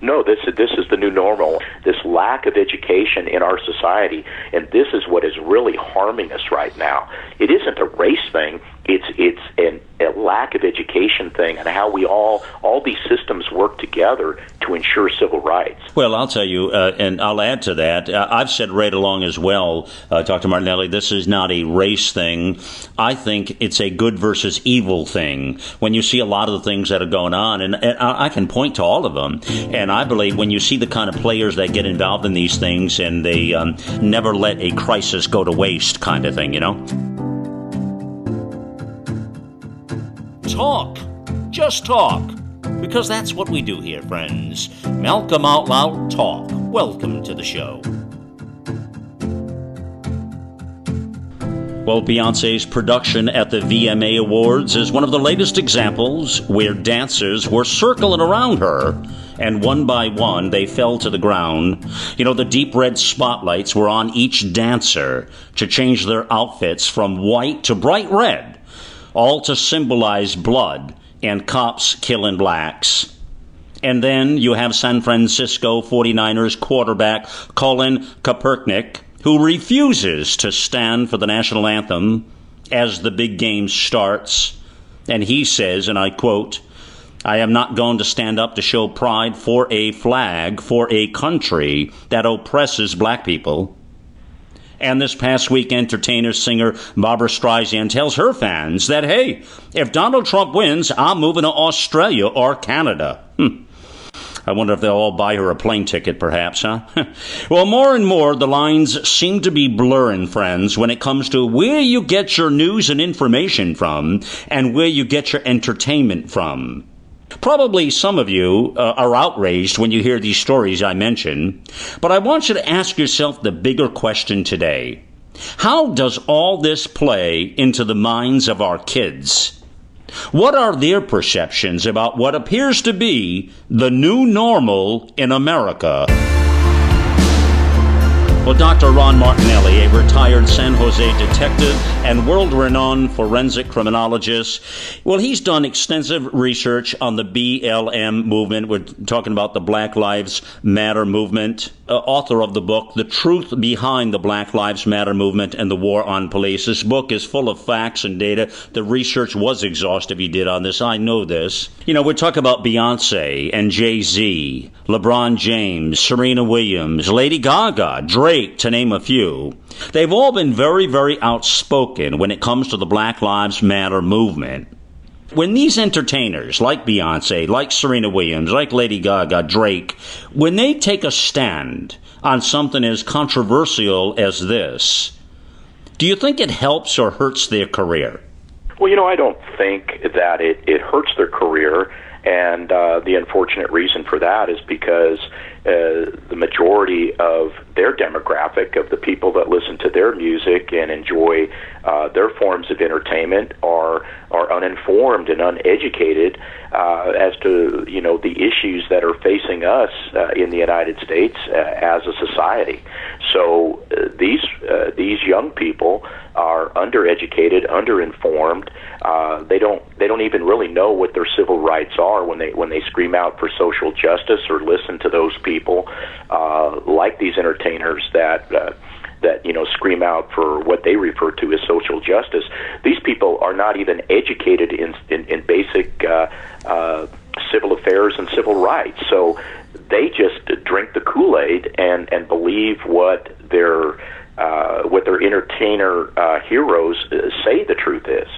no, this this is the new normal. This lack of education in our society, and this is what is really harming us right now. It isn't a race thing. It's it's an, a lack of education thing, and how we all all these systems work together to ensure civil rights. Well, I'll tell you, uh, and I'll add to that. Uh, I've said right along as well, uh, Dr. Martinelli. This is not a race thing. I think it's a good versus evil thing. When you see a lot of the things that are going on, and, and I can point to all of them, and I believe when you see the kind of players that get involved in these things and they um, never let a crisis go to waste, kind of thing, you know. Talk. Just talk. Because that's what we do here, friends. Malcolm Out Loud Talk. Welcome to the show. Well, Beyonce's production at the VMA Awards is one of the latest examples where dancers were circling around her, and one by one they fell to the ground. You know, the deep red spotlights were on each dancer to change their outfits from white to bright red all to symbolize blood and cops killing blacks. And then you have San Francisco 49ers quarterback Colin Kaepernick, who refuses to stand for the national anthem as the big game starts. And he says, and I quote, I am not going to stand up to show pride for a flag, for a country that oppresses black people. And this past week, entertainer singer Barbra Streisand tells her fans that, hey, if Donald Trump wins, I'm moving to Australia or Canada. Hmm. I wonder if they'll all buy her a plane ticket, perhaps, huh? well, more and more, the lines seem to be blurring, friends, when it comes to where you get your news and information from and where you get your entertainment from. Probably some of you uh, are outraged when you hear these stories I mention, but I want you to ask yourself the bigger question today. How does all this play into the minds of our kids? What are their perceptions about what appears to be the new normal in America? Well, Dr. Ron Martinelli, a retired San Jose detective and world renowned forensic criminologist, well, he's done extensive research on the BLM movement. We're talking about the Black Lives Matter movement. Uh, author of the book, The Truth Behind the Black Lives Matter Movement and the War on Police. This book is full of facts and data. The research was exhaustive he did on this. I know this. You know, we're talking about Beyonce and Jay Z, LeBron James, Serena Williams, Lady Gaga, Drake. To name a few, they've all been very, very outspoken when it comes to the Black Lives Matter movement. When these entertainers, like Beyonce, like Serena Williams, like Lady Gaga, Drake, when they take a stand on something as controversial as this, do you think it helps or hurts their career? Well, you know, I don't think that it, it hurts their career. And uh, the unfortunate reason for that is because uh, the majority of their demographic, of the people that listen to their music and enjoy uh, their forms of entertainment, are are uninformed and uneducated uh, as to you know the issues that are facing us uh, in the United States uh, as a society. So uh, these uh, these young people are undereducated, underinformed. Uh, they don't they don't even really know what their civil rights are when they when they scream out for social justice or listen to those people uh, like these entertainers that. Uh, that you know scream out for what they refer to as social justice. These people are not even educated in in, in basic uh, uh, civil affairs and civil rights. So they just drink the Kool Aid and and believe what their uh, what their entertainer uh, heroes uh, say the truth is.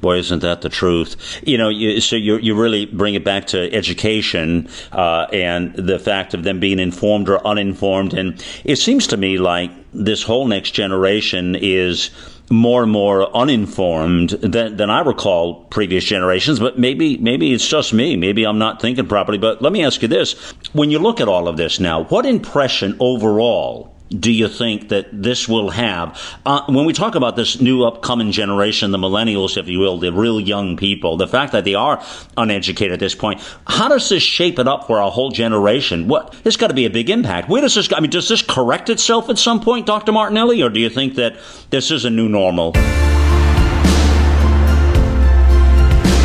Boy, isn't that the truth? You know, you, so you you really bring it back to education uh, and the fact of them being informed or uninformed, and it seems to me like this whole next generation is more and more uninformed than, than I recall previous generations, but maybe maybe it's just me. Maybe I'm not thinking properly. But let me ask you this: When you look at all of this now, what impression overall do you think that this will have? Uh, when we talk about this new upcoming generation, the millennials, if you will, the real young people, the fact that they are uneducated at this point, how does this shape it up for a whole generation? What it's got to be a big impact. Where does this? I mean, does this correct itself at some point, Dr. Martinelli, or do you think that this is a new normal?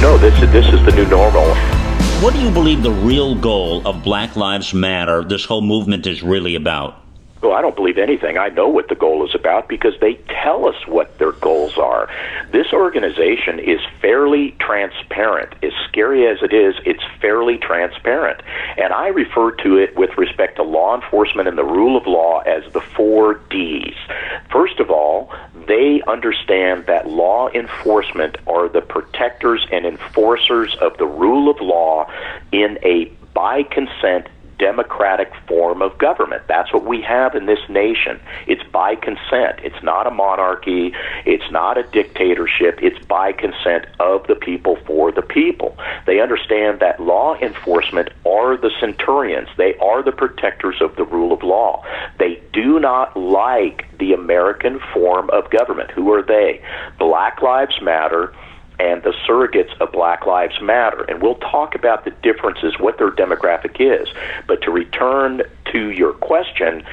No, this is, this is the new normal. what do you believe the real goal of Black Lives Matter, this whole movement, is really about? Well, I don't believe anything. I know what the goal is about because they tell us what their goals are. This organization is fairly transparent. As scary as it is, it's fairly transparent. And I refer to it with respect to law enforcement and the rule of law as the four Ds. First of all, they understand that law enforcement are the protectors and enforcers of the rule of law in a by consent democratic form of government. That's what we have in this nation. It's by consent. It's not a monarchy. It's not a dictatorship. It's by consent of the people for the people. They understand that law enforcement are the centurions. They are the protectors of the rule of law. They do not like the American form of government. Who are they? Black Lives Matter and the surrogates of Black Lives Matter. And we'll talk about the differences, what their demographic is. But to return to your question,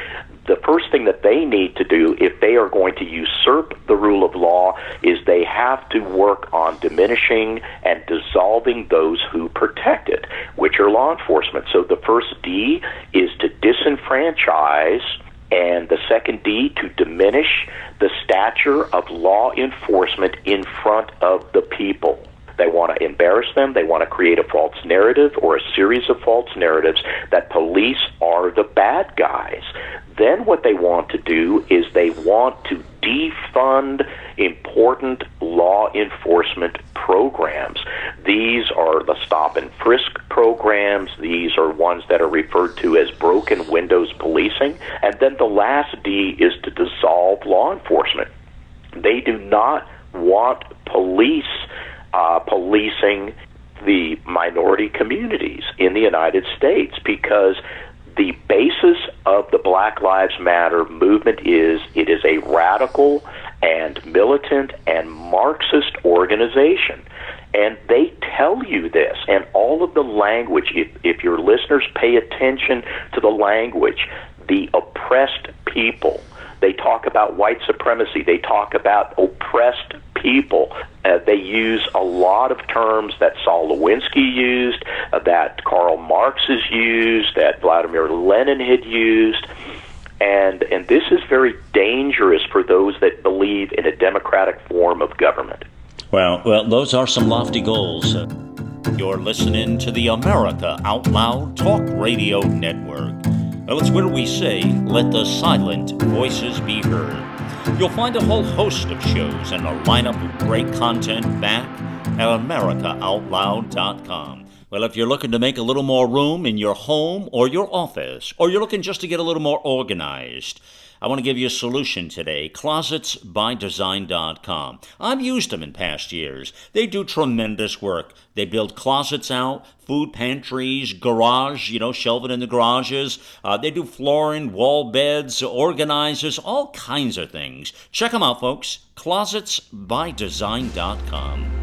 the first thing that they need to do if they are going to usurp the rule of law is they have to work on diminishing and dissolving those who protect it, which are law enforcement. So the first D is to disenfranchise and the second D to diminish the stature of law enforcement in front of the people. They want to embarrass them. They want to create a false narrative or a series of false narratives that police are the bad guys. Then what they want to do is they want to defund important law enforcement programs. These are the stop and frisk programs. These are ones that are referred to as broken windows policing. And then the last D is to dissolve law enforcement. They do not want police uh, policing the minority communities in the United States because the basis of the Black Lives Matter movement is it is a radical and militant and Marxist organization. And they tell you this, and all of the language, if, if your listeners pay attention to the language, the oppressed people, they talk about white supremacy, they talk about oppressed people. Uh, they use a lot of terms that Saul Alinsky used, uh, that Karl Marx has used, that Vladimir Lenin had used. And, and this is very dangerous for those that believe in a democratic form of government. Well, well, those are some lofty goals. You're listening to the America Out Loud Talk Radio Network. Well, it's where we say, let the silent voices be heard. You'll find a whole host of shows and a lineup of great content back at AmericaOutloud.com. Well, if you're looking to make a little more room in your home or your office, or you're looking just to get a little more organized, I want to give you a solution today closetsbydesign.com. I've used them in past years. They do tremendous work. They build closets out, food pantries, garage, you know, shelving in the garages. Uh, they do flooring, wall beds, organizers, all kinds of things. Check them out, folks. Closetsbydesign.com.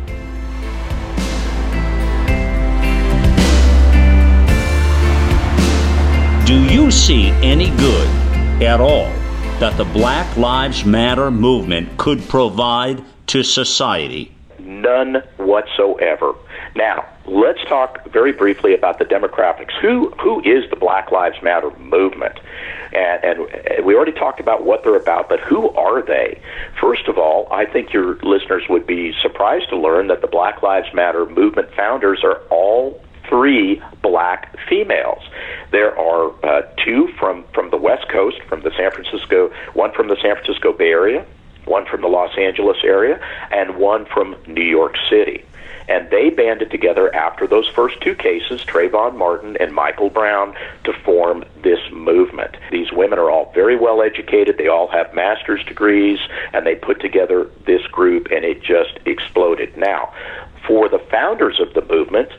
Do you see any good at all that the Black Lives Matter movement could provide to society? None whatsoever. Now, let's talk very briefly about the demographics. Who who is the Black Lives Matter movement? And, and we already talked about what they're about, but who are they? First of all, I think your listeners would be surprised to learn that the Black Lives Matter movement founders are all three black females. There are uh, two from, from the West Coast, from the San Francisco, one from the San Francisco Bay Area, one from the Los Angeles area, and one from New York City. And they banded together after those first two cases, Trayvon Martin and Michael Brown, to form this movement. These women are all very well educated. They all have master's degrees, and they put together this group, and it just exploded. Now, for the founders of the movement,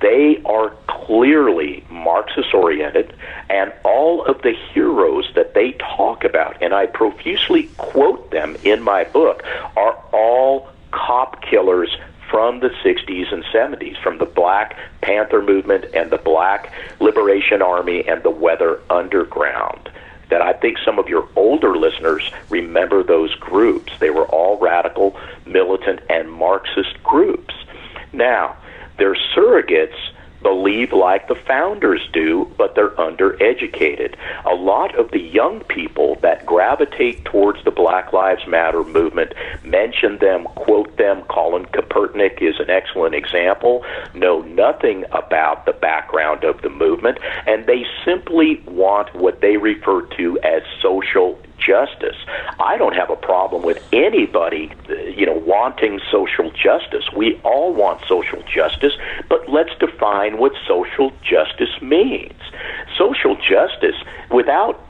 they are clearly Marxist oriented, and all of the heroes that they talk about, and I profusely quote them in my book, are all cop killers from the 60s and 70s, from the Black Panther movement and the Black Liberation Army and the Weather Underground. That I think some of your older listeners remember those groups. They were all radical, militant, and Marxist groups. Now, their surrogates believe like the founders do, but they're undereducated. A lot of the young people that gravitate towards the Black Lives Matter movement mention them, quote them. Colin Kaepernick is an excellent example. Know nothing about the background of the movement, and they simply want what they refer to as social justice. I don't have a problem with anybody, you know, wanting social justice. We all want social justice, but let's define what social justice means. Social justice without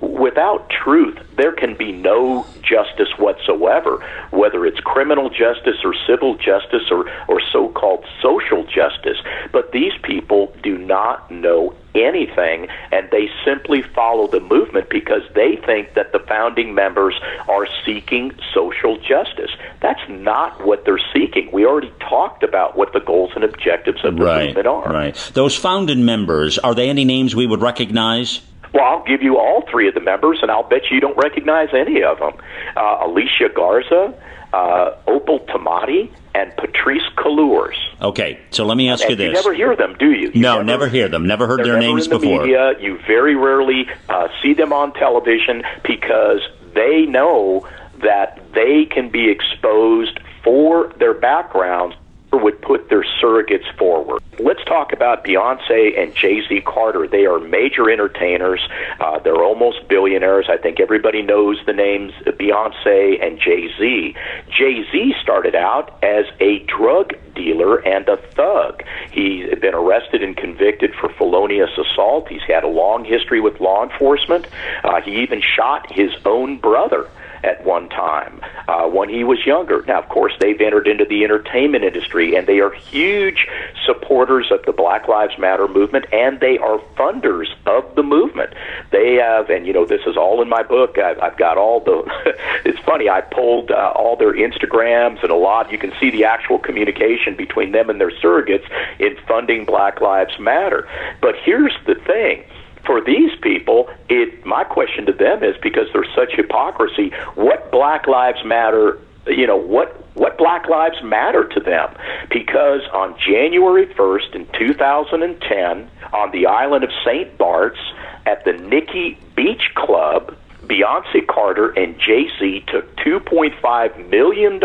without truth, there can be no justice whatsoever, whether it's criminal justice or civil justice or, or so called social justice. But these people do not know anything, and they simply follow the movement because they think that the founding members are seeking social justice. That's not what they're seeking. We already talked about what the goals and objectives of the right, movement are. Right. Those founding members, are they any names we would recognize? Well, I'll give you all three of the members, and I'll bet you don't recognize any of them. Uh, Alicia Garza, uh, Opal Tometi, and Patrisse Cullors. Okay, so let me ask and you this: You never hear them, do you? you no, never, never, hear them. Never heard their names the before. Media. You very rarely uh, see them on television because they know that they can be exposed for their backgrounds would put their surrogates forward. Let's talk about Beyonce and Jay Z Carter. They are major entertainers. Uh, they're almost billionaires. I think everybody knows the names Beyonce and Jay Z. Jay Z started out as a drug dealer and a thug. He's been arrested and convicted for felonious assault. He's had a long history with law enforcement. Uh, he even shot his own brother at one time uh, when he was younger. Now, of course, they've entered into the entertainment industry and they are huge supporters of the Black Lives Matter movement and they are funders of the movement. They have, and you know, this is all in my book. I've, I've got all the. it's funny. I pulled uh, all their Instagrams and a lot. You can see the actual communication between them and their surrogates in funding Black Lives Matter. But here's the thing for these people, it my question to them is because there's such hypocrisy, what Black Lives Matter you know what what black lives matter to them because on January 1st in 2010 on the island of St. Bart's at the Nikki Beach Club Beyonce Carter and Jay Z took $2.5 million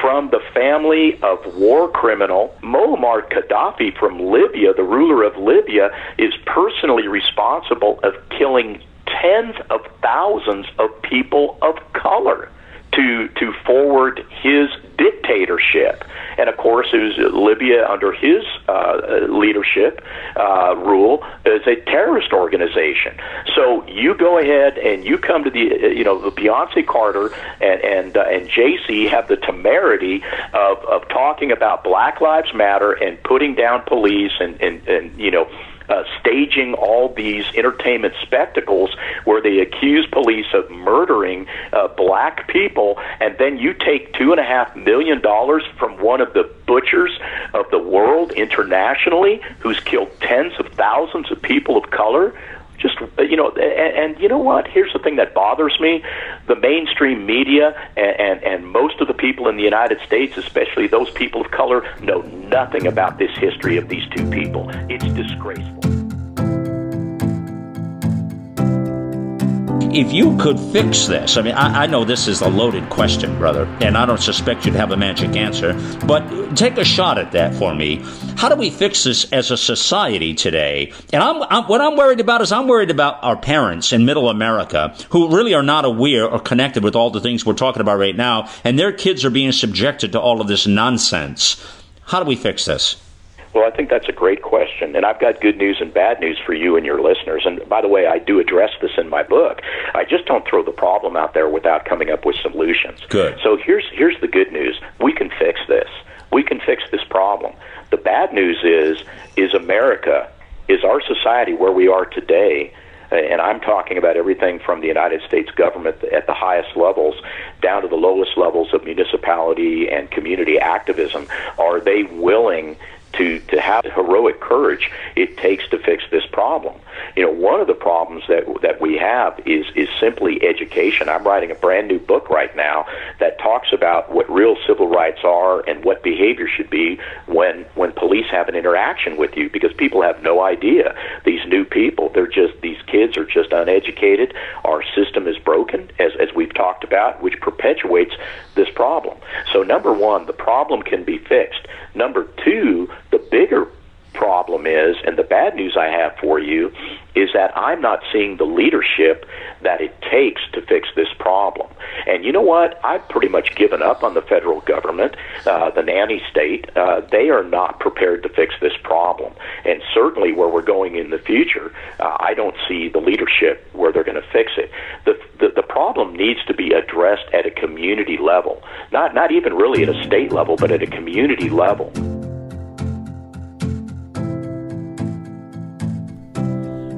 from the family of war criminal Muammar Gaddafi from Libya. The ruler of Libya is personally responsible of killing tens of thousands of people of color to to forward his dictatorship. And of course, it was Libya under his uh, leadership uh, rule as a terrorist organization. So you go ahead and you come to the uh, you know the Beyonce Carter and and uh, and Z have the temerity of of talking about Black Lives Matter and putting down police and and and you know uh, staging all these entertainment spectacles where they accuse police of murdering uh, black people, and then you take two and a half million dollars from one of the butchers of the world internationally, who's killed tens of thousands of people of color. Just uh, you know and, and you know what? Here's the thing that bothers me. The mainstream media and, and and most of the people in the United States especially those people of color know nothing about this history of these two people. It's disgraceful if you could fix this, I mean, I, I, know this is a loaded question, brother, and I don't suspect you'd have a magic answer, but take a shot at that for me. How do we fix this as a society today? And I'm, I'm, what I'm worried about is I'm worried about our parents in middle America who really are not aware or connected with all the things we're talking about right now, and their kids are being subjected to all of this nonsense. How do we fix this? Well, I think that's a great question, and I've got good news and bad news for you and your listeners. And by the way, I do address this in my book. I just don't throw the problem out there without coming up with solutions. Good. So here's here's the good news: we can fix this. We can fix this problem. The bad news is is America is our society where we are today and I'm talking about everything from the United States government at the highest levels down to the lowest levels of municipality and community activism. Are they willing to, to have the heroic courage it takes to fix this problem. You know, one of the problems that that we have is is simply education. I'm writing a brand new book right now that talks about what real civil rights are and what behavior should be when when police have an interaction with you because people have no idea. These new people, they're just these kids are just uneducated. Our system is broken as as we've talked about, which perpetuates this problem. So number 1, the problem can be fixed. Number 2, the bigger problem is, and the bad news I have for you, is that I'm not seeing the leadership that it takes to fix this problem. And you know what? I've pretty much given up on the federal government, uh, the nanny state. Uh, they are not prepared to fix this problem. And certainly where we're going in the future, uh, I don't see the leadership where they're going to fix it. The, the, the problem needs to be addressed at a community level, not, not even really at a state level, but at a community level.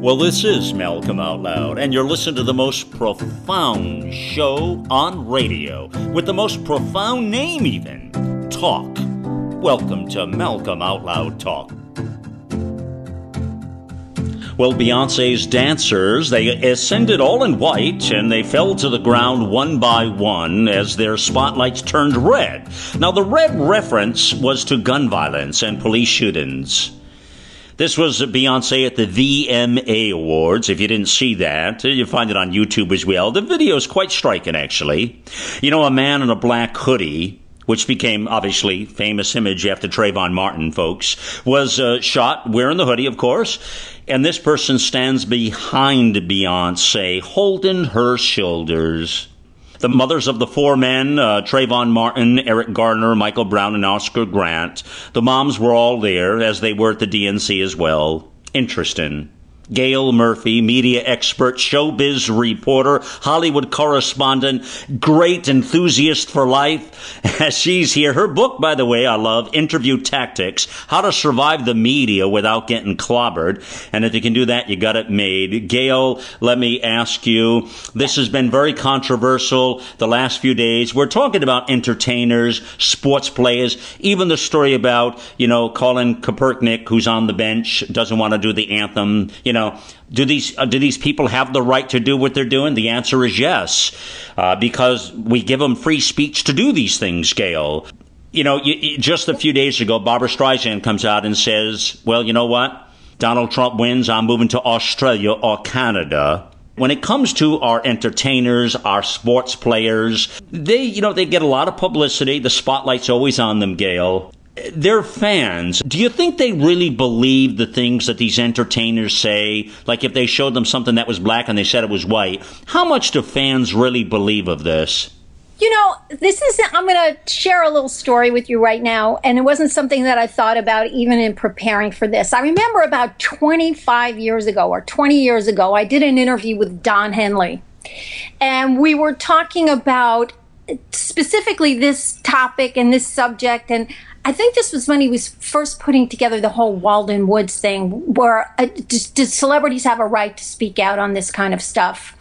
Well, this is Malcolm Out Loud, and you're listening to the most profound show on radio, with the most profound name, even Talk. Welcome to Malcolm Out Loud Talk. Well, Beyonce's dancers, they ascended all in white and they fell to the ground one by one as their spotlights turned red. Now, the red reference was to gun violence and police shootings. This was Beyonce at the VMA Awards. If you didn't see that, you find it on YouTube as well. The video is quite striking, actually. You know, a man in a black hoodie which became obviously famous image after Trayvon Martin, folks, was uh, shot wearing the hoodie, of course. And this person stands behind Beyonce, holding her shoulders. The mothers of the four men, uh, Trayvon Martin, Eric Garner, Michael Brown, and Oscar Grant, the moms were all there, as they were at the DNC as well. Interesting. Gayl Murphy, media expert, showbiz reporter, Hollywood correspondent, great enthusiast for life. As she's here, her book, by the way, I love, Interview Tactics, How to Survive the Media Without Getting Clobbered. And if you can do that, you got it made. Gayl, let me ask you, this has been very controversial the last few days. We're talking about entertainers, sports players, even the story about, you know, Colin Kaepernick, who's on the bench, doesn't want to do the anthem, you know, know, do these uh, do these people have the right to do what they're doing? The answer is yes, uh, because we give them free speech to do these things. Gayl, you know, you, just a few days ago, Barbra Streisand comes out and says, "Well, you know what? Donald Trump wins. I'm moving to Australia or Canada." When it comes to our entertainers, our sports players, they, you know, they get a lot of publicity. The spotlight's always on them, Gayl they're fans. Do you think they really believe the things that these entertainers say? Like if they showed them something that was black and they said it was white, how much do fans really believe of this? You know, this is, I'm going to share a little story with you right now. And it wasn't something that I thought about even in preparing for this. I remember about 25 years ago or 20 years ago, I did an interview with Don Henley. And we were talking about specifically this topic and this subject. And I think this was when he was first putting together the whole Walden Woods thing, where uh, celebrities have a right to speak out on this kind of stuff?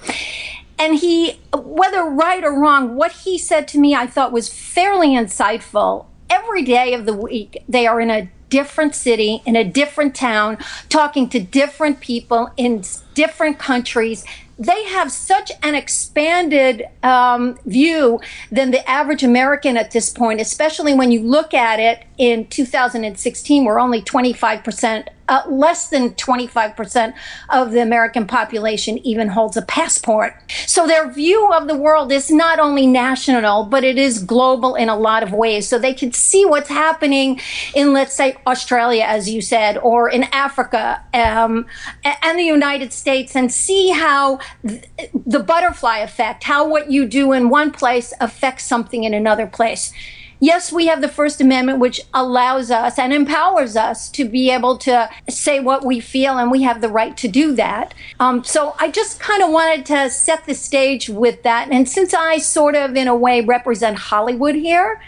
And he, whether right or wrong, what he said to me, I thought was fairly insightful. Every day of the week, they are in a different city, in a different town, talking to different people in different countries. They have such an expanded um, view than the average American at this point, especially when you look at it in 2016, we're only 25% uh, less than 25% of the American population even holds a passport. So their view of the world is not only national, but it is global in a lot of ways. So they can see what's happening in, let's say, Australia, as you said, or in Africa um, and the United States, and see how th- the butterfly effect, how what you do in one place affects something in another place yes, we have the First Amendment, which allows us and empowers us to be able to say what we feel, and we have the right to do that. Um, so I just kind of wanted to set the stage with that. And since I sort of, in a way, represent Hollywood here,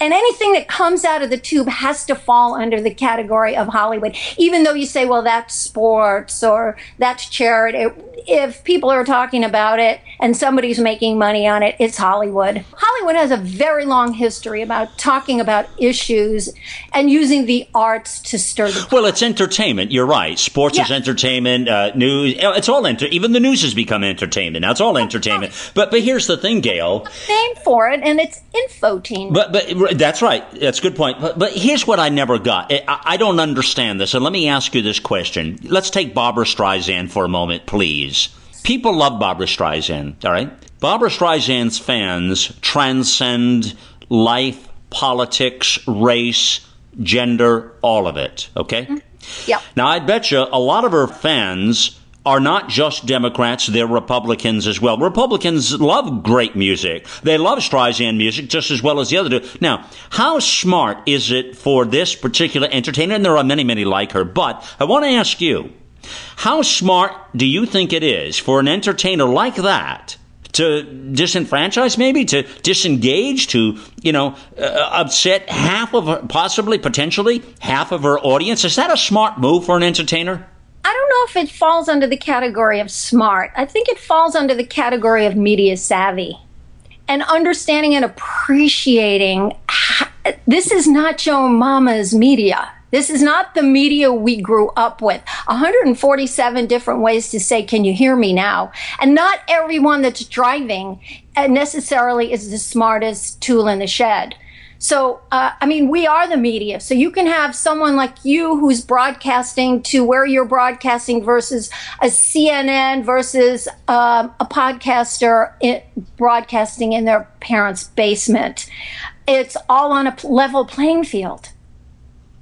And anything that comes out of the tube has to fall under the category of Hollywood, even though you say, well, that's sports or that's charity. If people are talking about it and somebody's making money on it, it's Hollywood. Hollywood has a very long history about talking about issues and using the arts to stir the. Pot. Well, it's entertainment. You're right. Sports yeah. is entertainment. Uh, news. It's all enter. Even the news has become entertainment. Now it's all entertainment. But but here's the thing, Gayl. Name for it, and it's infotainment. But but that's right. That's a good point. But, but here's what I never got. I, I don't understand this. And let me ask you this question. Let's take Barbra Streisand for a moment, please. People love Barbra Streisand. All right. Barbra Streisand's fans transcend life, politics, race, gender, all of it. Okay. Mm-hmm. Yeah. Now I bet you a lot of her fans are not just Democrats, they're Republicans as well. Republicans love great music. They love Streisand music just as well as the other do. Now, how smart is it for this particular entertainer? And there are many, many like her, but I want to ask you, how smart do you think it is for an entertainer like that to disenfranchise, maybe to disengage, to you know uh, upset half of her, possibly potentially half of her audience? Is that a smart move for an entertainer? I don't know if it falls under the category of smart. I think it falls under the category of media savvy and understanding and appreciating this is not your mama's media. This is not the media we grew up with. 147 different ways to say, Can you hear me now? And not everyone that's driving uh, necessarily is the smartest tool in the shed. So, uh, I mean, we are the media. So you can have someone like you who's broadcasting to where you're broadcasting versus a CNN versus um, a podcaster in, broadcasting in their parents' basement. It's all on a level playing field.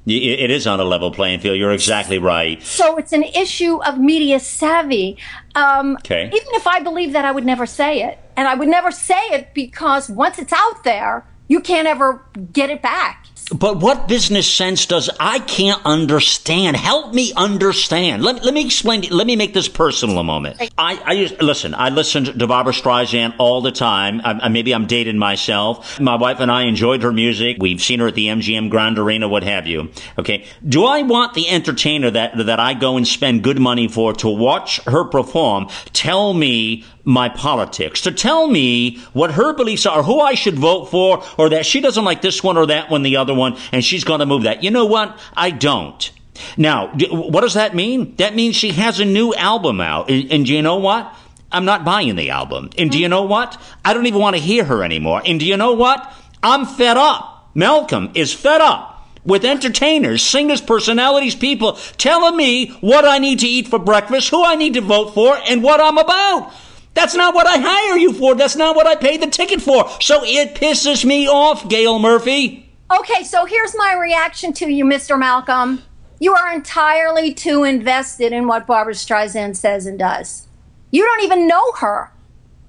It is on a level playing field. You're exactly right. So it's an issue of media savvy. Um, okay. Even if I believe that, I would never say it. And I would never say it because once it's out there, you can't ever get it back. But what business sense does I can't understand? Help me understand. Let, let me explain. Let me make this personal a moment. I, I used, listen. I listen to Barbra Streisand all the time. I, maybe I'm dating myself. My wife and I enjoyed her music. We've seen her at the MGM Grand Arena, what have you. Okay. Do I want the entertainer that that I go and spend good money for to watch her perform tell me my politics, to tell me what her beliefs are, who I should vote for, or that she doesn't like this one or that one, the other one, and she's going to move that. You know what? I don't. Now, what does that mean? That means she has a new album out. And, and do you know what? I'm not buying the album. And do you know what? I don't even want to hear her anymore. And do you know what? I'm fed up. Malcolm is fed up with entertainers, singers, personalities, people telling me what I need to eat for breakfast, who I need to vote for, and what I'm about. That's not what I hire you for. That's not what I paid the ticket for. So it pisses me off, Gayl Murphy. Okay, so here's my reaction to you, Mr. Malcolm. You are entirely too invested in what Barbra Streisand says and does. You don't even know her.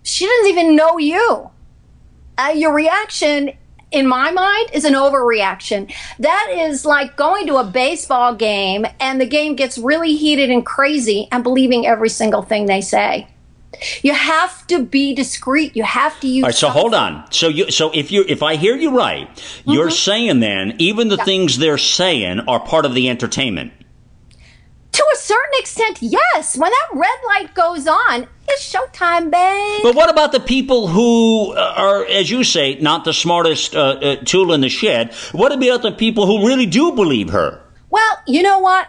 She doesn't even know you. Uh, your reaction, in my mind, is an overreaction. That is like going to a baseball game and the game gets really heated and crazy and believing every single thing they say. You have to be discreet. You have to use. All right, so hold on. So you, so if you, if I hear you right, mm-hmm. you're saying then even the yeah. things they're saying are part of the entertainment. To a certain extent, yes. When that red light goes on, it's showtime, babe. But what about the people who are, as you say, not the smartest uh, uh, tool in the shed? What about the people who really do believe her? Well, you know what?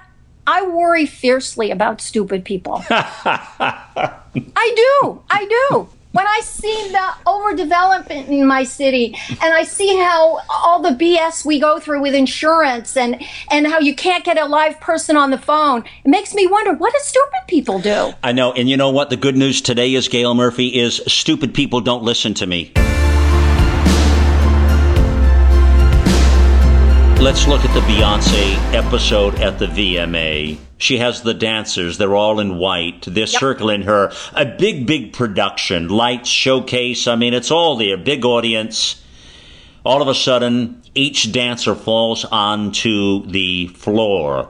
I worry fiercely about stupid people. I do. I do. When I see the overdevelopment in my city and I see how all the BS we go through with insurance and, and how you can't get a live person on the phone, it makes me wonder what do stupid people do? I know. And you know what? The good news today is, Gayl Murphy, is stupid people don't listen to me. Let's look at the Beyonce episode at the VMA. She has the dancers. They're all in white. They're yep. circling her. A big, big production. Lights, showcase. I mean, it's all there. Big audience. All of a sudden, each dancer falls onto the floor.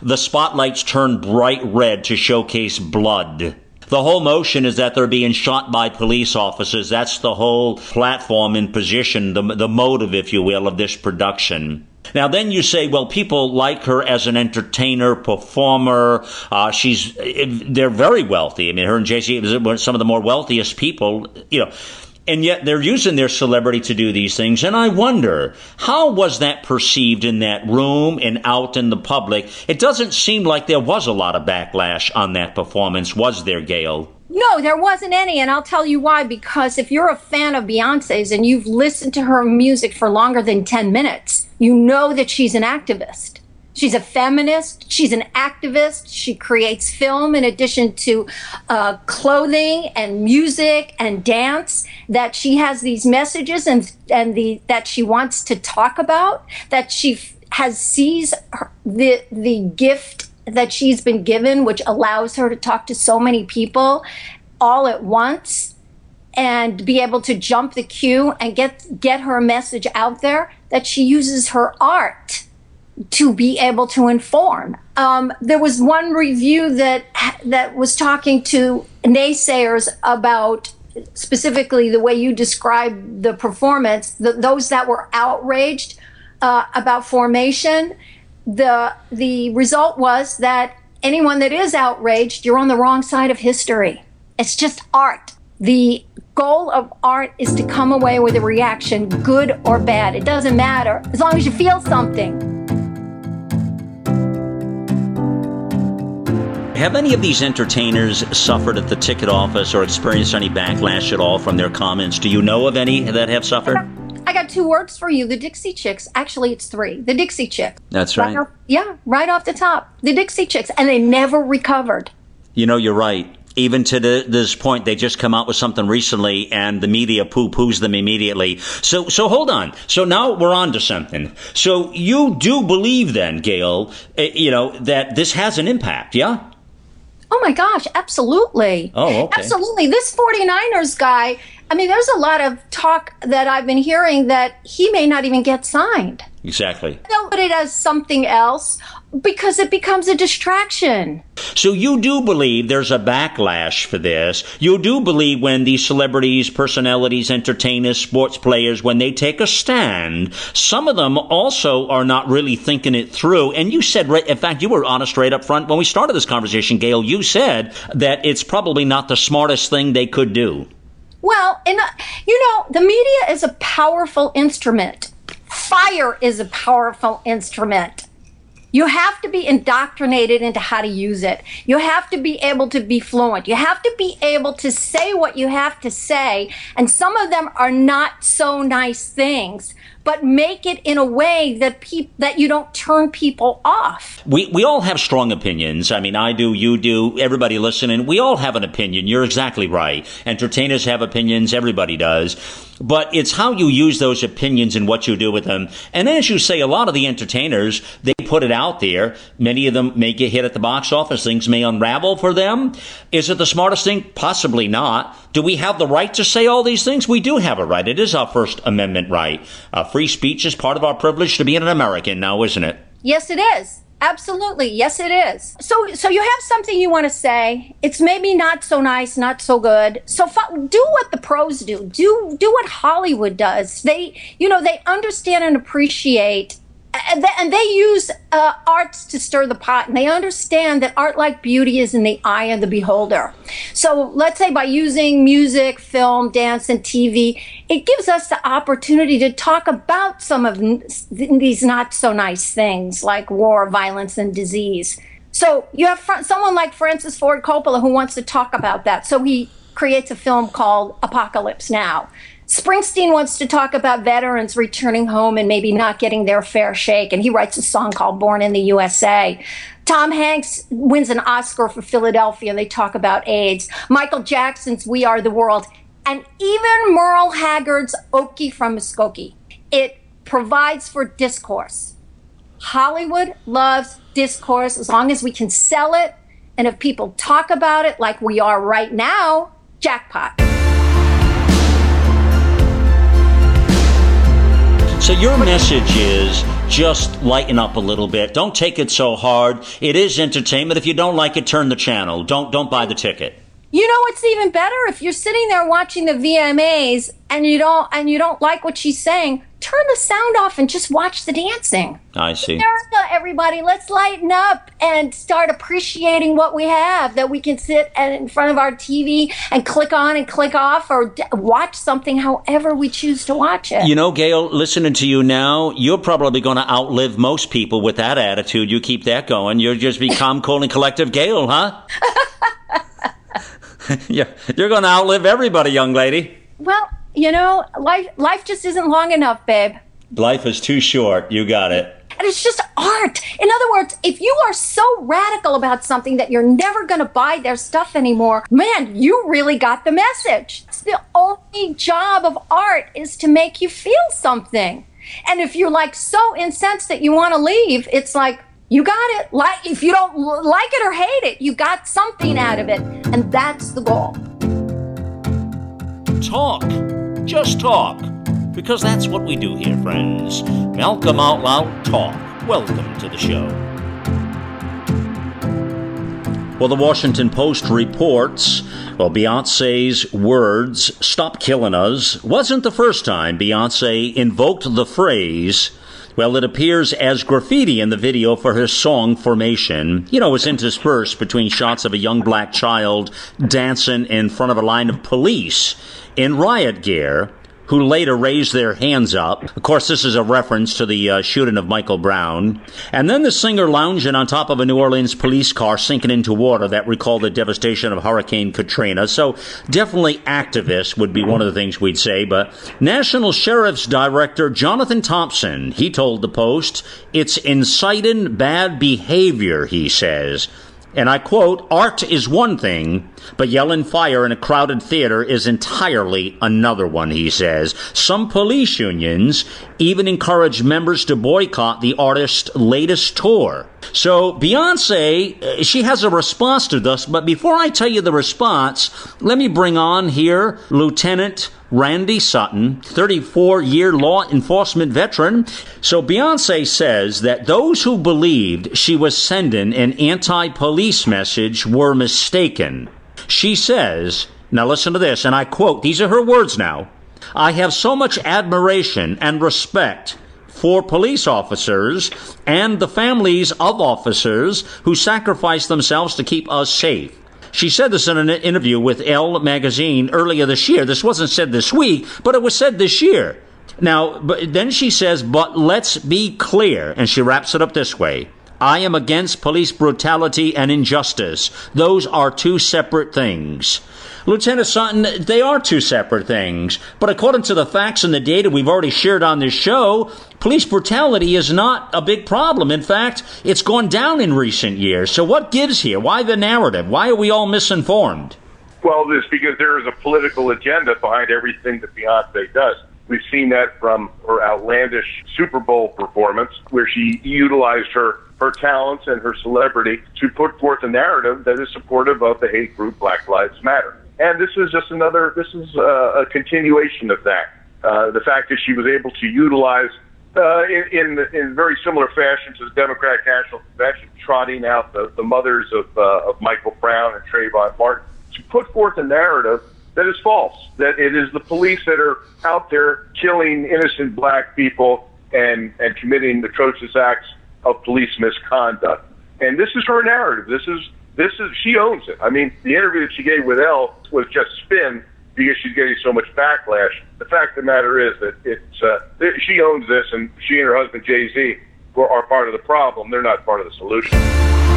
The spotlights turn bright red to showcase blood. The whole motion is that they're being shot by police officers. That's the whole platform and position, the, the motive, if you will, of this production. Now, then you say, well, people like her as an entertainer, performer. Uh, she's, they're very wealthy. I mean, her and Z are some of the more wealthiest people, you know. And yet they're using their celebrity to do these things. And I wonder, how was that perceived in that room and out in the public? It doesn't seem like there was a lot of backlash on that performance, was there, Gayl? No, there wasn't any, and I'll tell you why. Because if you're a fan of Beyonce's and you've listened to her music for longer than 10 minutes, you know that she's an activist. She's a feminist. She's an activist. She creates film in addition to uh, clothing and music and dance. That she has these messages and and the that she wants to talk about. That she has sees her, the the gift that she's been given, which allows her to talk to so many people all at once and be able to jump the queue and get get her message out there. That she uses her art to be able to inform. Um, there was one review that that was talking to naysayers about specifically the way you described the performance. The, those that were outraged uh, about formation, the the result was that anyone that is outraged, you're on the wrong side of history. It's just art. The goal of art is to come away with a reaction, good or bad. It doesn't matter as long as you feel something. Have any of these entertainers suffered at the ticket office or experienced any backlash at all from their comments? Do you know of any that have suffered? I got two words for you. The Dixie Chicks. Actually, it's three. The Dixie Chicks. That's right. right off, yeah, right off the top. The Dixie Chicks. And they never recovered. You know, you're right. Even to the, this point, they just come out with something recently, and the media poo-poos them immediately. So, so hold on. So now we're on to something. So you do believe then, Gayl, eh, you know, that this has an impact, yeah? Oh my gosh, absolutely. Oh, okay. Absolutely. This 49ers guy, I mean, there's a lot of talk that I've been hearing that he may not even get signed. Exactly. They'll put it as something else because it becomes a distraction. So you do believe there's a backlash for this. You do believe when these celebrities, personalities, entertainers, sports players, when they take a stand, some of them also are not really thinking it through. And you said, in fact, you were honest right up front when we started this conversation, Gayl. You said that it's probably not the smartest thing they could do. Well, and uh, you know, the media is a powerful instrument. Fire is a powerful instrument. You have to be indoctrinated into how to use it. You have to be able to be fluent. You have to be able to say what you have to say. And some of them are not so nice things but make it in a way that that you don't turn people off. We we all have strong opinions. I mean, I do, you do, everybody listening. We all have an opinion. You're exactly right. Entertainers have opinions. Everybody does. But it's how you use those opinions and what you do with them. And as you say, a lot of the entertainers, they put it out there. Many of them may get hit at the box office. Things may unravel for them. Is it the smartest thing? Possibly not. Do we have the right to say all these things? We do have a right. It is our First Amendment right. Uh, free speech is part of our privilege to be an American now, isn't it? Yes, it is. Absolutely. Yes, it is. So, so you have something you want to say. It's maybe not so nice, not so good. So do what the pros do. Do, do what Hollywood does. They, you know, they understand and appreciate and they, use uh, arts to stir the pot and they understand that art like beauty is in the eye of the beholder. So let's say by using music film dance and tv it gives us the opportunity to talk about some of these not so nice things like war violence and disease. So you have fr- someone like francis ford coppola who wants to talk about that. So he creates a film called apocalypse now Springsteen wants to talk about veterans returning home and maybe not getting their fair shake, and he writes a song called Born in the USA. Tom Hanks wins an Oscar for Philadelphia, and they talk about AIDS. Michael Jackson's We Are the World, and even Merle Haggard's Okie from Muskogee. It provides for discourse. Hollywood loves discourse as long as we can sell it, and if people talk about it like we are right now, jackpot. Your message is just lighten up a little bit. Don't take it so hard. It is entertainment. If you don't like it, turn the channel. Don't don't buy the ticket. You know what's even better? If you're sitting there watching the VMAs and you don't and you don't like what she's saying, turn the sound off and just watch the dancing. I see. America, everybody, let's lighten up and start appreciating what we have. That we can sit in front of our TV and click on and click off, or d- watch something however we choose to watch it. You know, Gayl, listening to you now, you're probably going to outlive most people with that attitude. You keep that going. You'll just become calm, cool, and collective, Gayl, huh? yeah, you're going to outlive everybody, young lady. Well, you know, life life just isn't long enough, babe. Life is too short. You got it. And it's just art. In other words, if you are so radical about something that you're never going to buy their stuff anymore, man, you really got the message. It's the only job of art is to make you feel something. And if you're like so incensed that you want to leave, it's like, you got it. Like if you don't like it or hate it, you got something out of it, and that's the goal. Talk. Just talk. Because that's what we do here, friends. Malcolm Out Loud Talk. Welcome to the show. Well, the Washington Post reports, well, Beyonce's words, stop killing us, wasn't the first time Beyonce invoked the phrase, well, it appears as graffiti in the video for her song Formation. You know, it's interspersed between shots of a young black child dancing in front of a line of police in riot gear who later raised their hands up. Of course, this is a reference to the uh, shooting of Michael Brown. And then the singer lounging on top of a New Orleans police car sinking into water that recalled the devastation of Hurricane Katrina. So definitely activist would be one of the things we'd say. But National Sheriff's Director Jonathan Thompson, he told the Post, it's inciting bad behavior, he says. And I quote, art is one thing, but yelling fire in a crowded theater is entirely another one, he says. Some police unions even encourage members to boycott the artist's latest tour. So Beyonce, uh, she has a response to this, but before I tell you the response, let me bring on here Lieutenant Randy Sutton, 34 year law enforcement veteran. So Beyonce says that those who believed she was sending an anti police message were mistaken. She says, now listen to this, and I quote, these are her words now. I have so much admiration and respect for police officers and the families of officers who sacrifice themselves to keep us safe. She said this in an interview with Elle magazine earlier this year. This wasn't said this week, but it was said this year. Now, but then she says, but let's be clear, and she wraps it up this way. I am against police brutality and injustice. Those are two separate things. Lieutenant Sutton, they are two separate things. But according to the facts and the data we've already shared on this show, police brutality is not a big problem. In fact, it's gone down in recent years. So what gives here? Why the narrative? Why are we all misinformed? Well, it's because there is a political agenda behind everything that Beyonce does. We've seen that from her outlandish Super Bowl performance, where she utilized her her talents and her celebrity to put forth a narrative that is supportive of the hate group Black Lives Matter. And this is just another, this is a, a continuation of that. Uh, the fact that she was able to utilize, uh, in, in, in very similar fashion to the Democratic National Convention, trotting out the, the mothers of, uh, of Michael Brown and Trayvon Martin, to put forth a narrative that is false, that it is the police that are out there killing innocent black people and, and committing atrocious acts of police misconduct. And this is her narrative. This is this is she owns it. I mean, the interview that she gave with Elle was just spin because she's getting so much backlash. The fact of the matter is that it's uh, she owns this, and she and her husband Jay Z are part of the problem. They're not part of the solution.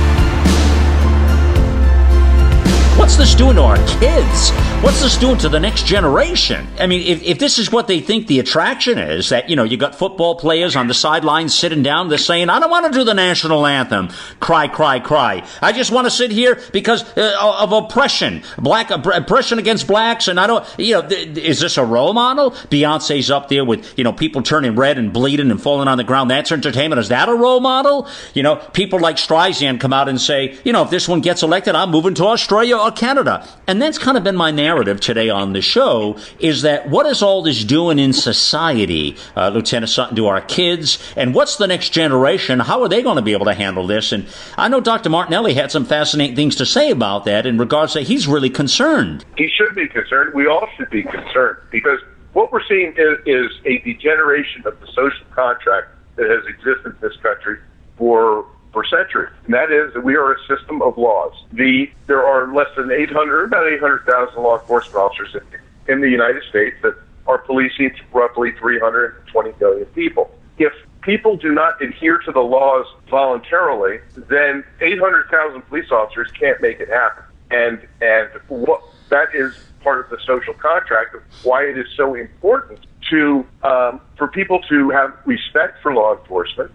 What's this doing to our kids? What's this doing to the next generation? I mean, if, if this is what they think the attraction is, that, you know, you got football players on the sidelines sitting down, they're saying, I don't want to do the national anthem. Cry, cry, cry. I just want to sit here because uh, of oppression. Black, oppression against blacks, and I don't, you know, th- is this a role model? Beyonce's up there with, you know, people turning red and bleeding and falling on the ground. That's entertainment. Is that a role model? You know, people like Streisand come out and say, you know, if this one gets elected, I'm moving to Australia or Canada? And that's kind of been my narrative today on the show is that what is all this doing in society, uh, Lieutenant Sutton, to our kids? And what's the next generation? How are they going to be able to handle this? And I know Dr. Martinelli had some fascinating things to say about that in regards to he's really concerned. He should be concerned. We all should be concerned because what we're seeing is, is a degeneration of the social contract that has existed in this country for for centuries, and that is that we are a system of laws. The there are less than 800, about 800,000 law enforcement officers in, in the United States that are policing roughly 320 million people. If people do not adhere to the laws voluntarily, then 800,000 police officers can't make it happen. And and what that is part of the social contract of why it is so important to um, for people to have respect for law enforcement,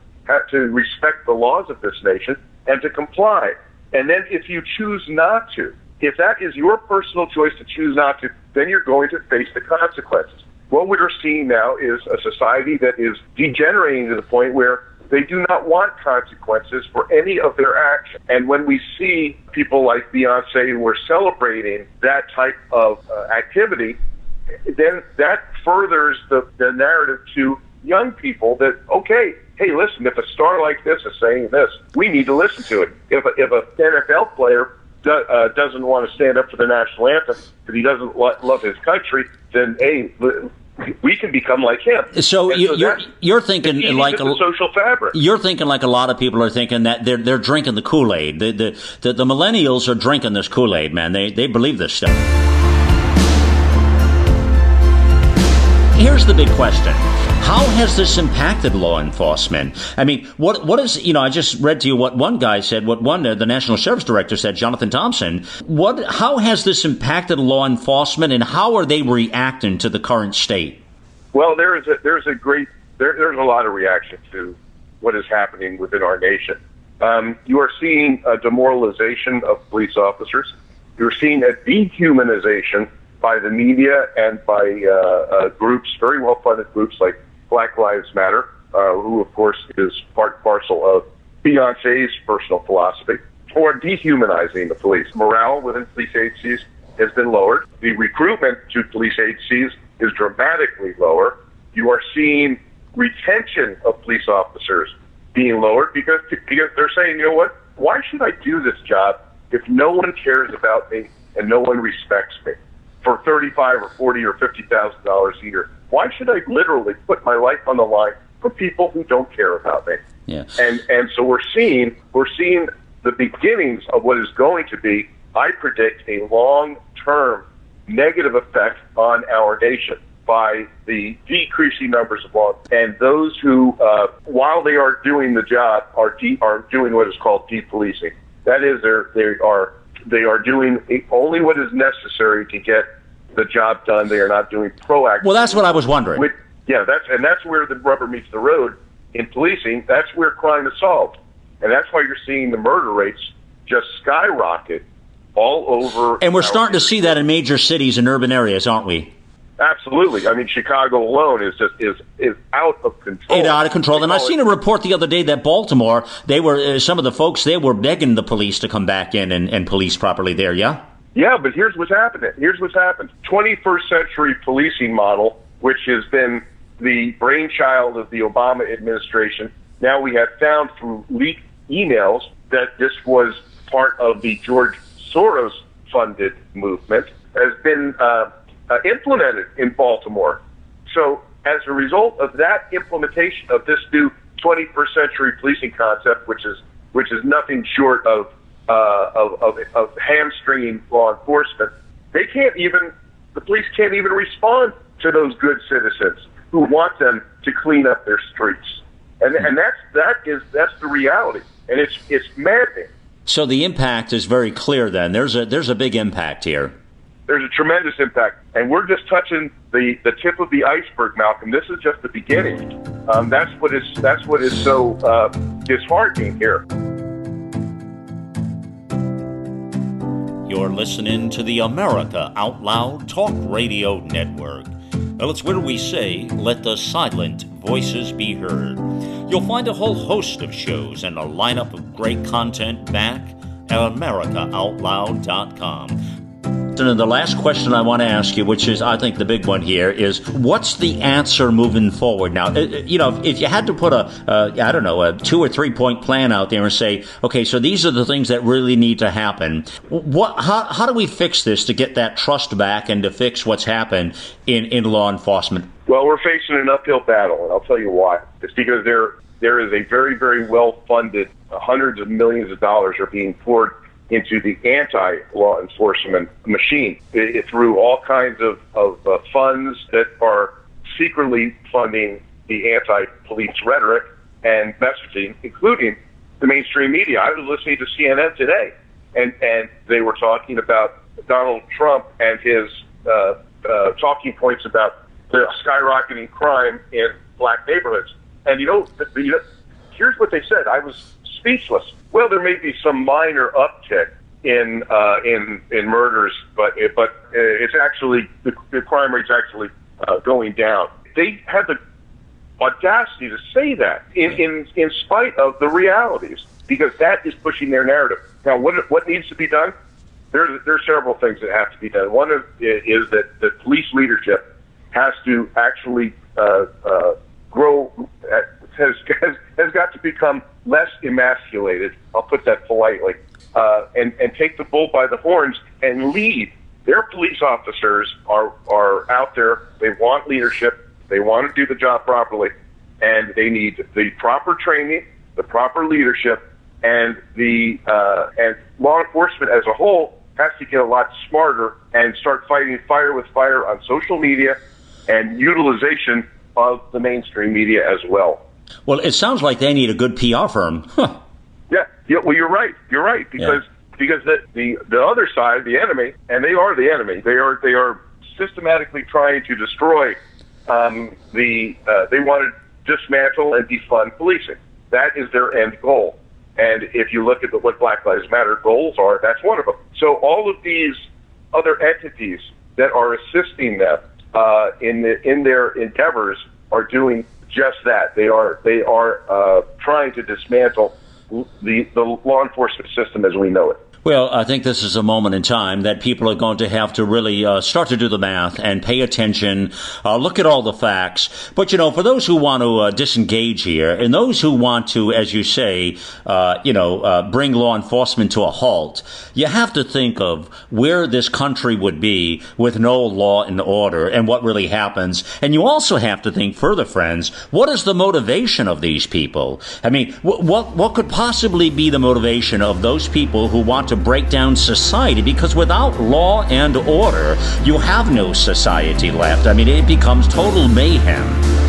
to respect the laws of this nation, and to comply. And then if you choose not to, if that is your personal choice to choose not to, then you're going to face the consequences. What we're seeing now is a society that is degenerating to the point where they do not want consequences for any of their actions. And when we see people like Beyonce who are celebrating that type of uh, activity, then that furthers the, the narrative to young people that, okay, hey, listen, if a star like this is saying this, we need to listen to it. If a, if a NFL player do, uh, doesn't want to stand up for the national anthem because he doesn't lo- love his country, then hey, we can become like him. So, you, so you're you're thinking like a social fabric. You're thinking like a lot of people are thinking that they're they're drinking the Kool Aid. The, the the the millennials are drinking this Kool Aid, man. They they believe this stuff. Here's the big question. How has this impacted law enforcement? I mean, what what is you know? I just read to you what one guy said. What one uh, the national sheriff's director said, Jonathan Thompson. What? How has this impacted law enforcement, and how are they reacting to the current state? Well, there is a there's a great there, there's a lot of reaction to what is happening within our nation. Um, you are seeing a demoralization of police officers. You're seeing a dehumanization by the media and by uh, uh, groups, very well funded groups like Black Lives Matter, uh, who of course is part parcel of Beyonce's personal philosophy, or dehumanizing the police. Morale within police agencies has been lowered. The recruitment to police agencies is dramatically lower. You are seeing retention of police officers being lowered because because they're saying, you know what? Why should I do this job if no one cares about me and no one respects me for thirty-five or forty or fifty thousand dollars a year? Why should I literally put my life on the line for people who don't care about me? Yeah. And and so we're seeing we're seeing the beginnings of what is going to be, I predict, a long term negative effect on our nation by the decreasing numbers of law and those who, uh, while they are doing the job, are de- are doing what is called depolicing. That is, they're, they are they are doing only what is necessary to get the job done. They are not doing proactive. Well, that's what I was wondering. With, yeah, that's and that's where the rubber meets the road in policing. That's where crime is solved, and that's why you're seeing the murder rates just skyrocket all over. And we're starting to see that in major cities and urban areas, aren't we? Absolutely. I mean, Chicago alone is just is is out of control. It's out of control. And I seen a report the other day that Baltimore, they were uh, some of the folks they were begging the police to come back in and, and police properly there. Yeah. Yeah, but here's what's happening. Here's what's happened. 21st century policing model, which has been the brainchild of the Obama administration. Now we have found through leaked emails that this was part of the George Soros funded movement has been uh, uh, implemented in Baltimore. So as a result of that implementation of this new 21st century policing concept, which is which is nothing short of uh, of, of, of hamstringing law enforcement, they can't even the police can't even respond to those good citizens who want them to clean up their streets, and and that's that is that's the reality, and it's it's maddening. So the impact is very clear. Then there's a there's a big impact here. There's a tremendous impact, and we're just touching the, the tip of the iceberg, Malcolm. This is just the beginning. Um, that's what is that's what is so uh, disheartening here. You're listening to the America Out Loud Talk Radio Network. Well, it's where we say, let the silent voices be heard. You'll find a whole host of shows and a lineup of great content back at AmericaOutloud.com. Captain, and the last question I want to ask you, which is, I think, the big one here, is what's the answer moving forward? Now, uh, you know, if you had to put a, uh, I don't know, a two or three point plan out there and say, okay, so these are the things that really need to happen. What, how, how do we fix this to get that trust back and to fix what's happened in, in law enforcement? Well, we're facing an uphill battle, and I'll tell you why. It's because there there is a very, very well funded, uh, hundreds of millions of dollars are being poured into the anti-law enforcement machine through all kinds of, of uh, funds that are secretly funding the anti-police rhetoric and messaging, including the mainstream media. I was listening to CNN today, and, and they were talking about Donald Trump and his uh, uh, talking points about the skyrocketing crime in black neighborhoods. And you know, the, the, here's what they said. I was speechless. Well, there may be some minor uptick in uh, in in murders, but it, but it's actually the, the crime rate's actually uh, going down. They had the audacity to say that in, in in spite of the realities, because that is pushing their narrative. Now, what what needs to be done? There there are several things that have to be done. One of, is that the police leadership has to actually uh, uh, grow has, has has got to become less emasculated. I'll put that politely, uh, and and take the bull by the horns and lead. Their police officers are are out there. They want leadership. They want to do the job properly, and they need the proper training, the proper leadership, and the uh, and law enforcement as a whole has to get a lot smarter and start fighting fire with fire on social media and utilization of the mainstream media as well. Well, it sounds like they need a good PR firm. Huh. Yeah, yeah. Well, you're right. You're right because yeah. because the, the the other side, the enemy, and they are the enemy. They are they are systematically trying to destroy um, the. Uh, they want to dismantle and defund policing. That is their end goal. And if you look at the, what Black Lives Matter goals are, that's one of them. So all of these other entities that are assisting them uh, in the, in their endeavors are doing just that. They are they are uh, trying to dismantle the the law enforcement system as we know it. Well, I think this is a moment in time that people are going to have to really uh, start to do the math and pay attention, uh, look at all the facts. But, you know, for those who want to uh, disengage here and those who want to, as you say, uh, you know, uh, bring law enforcement to a halt, you have to think of where this country would be with no law and order and what really happens. And you also have to think further, friends, what is the motivation of these people? I mean, what, what could possibly be the motivation of those people who want to break down society because without law and order, you have no society left. I mean, it becomes total mayhem.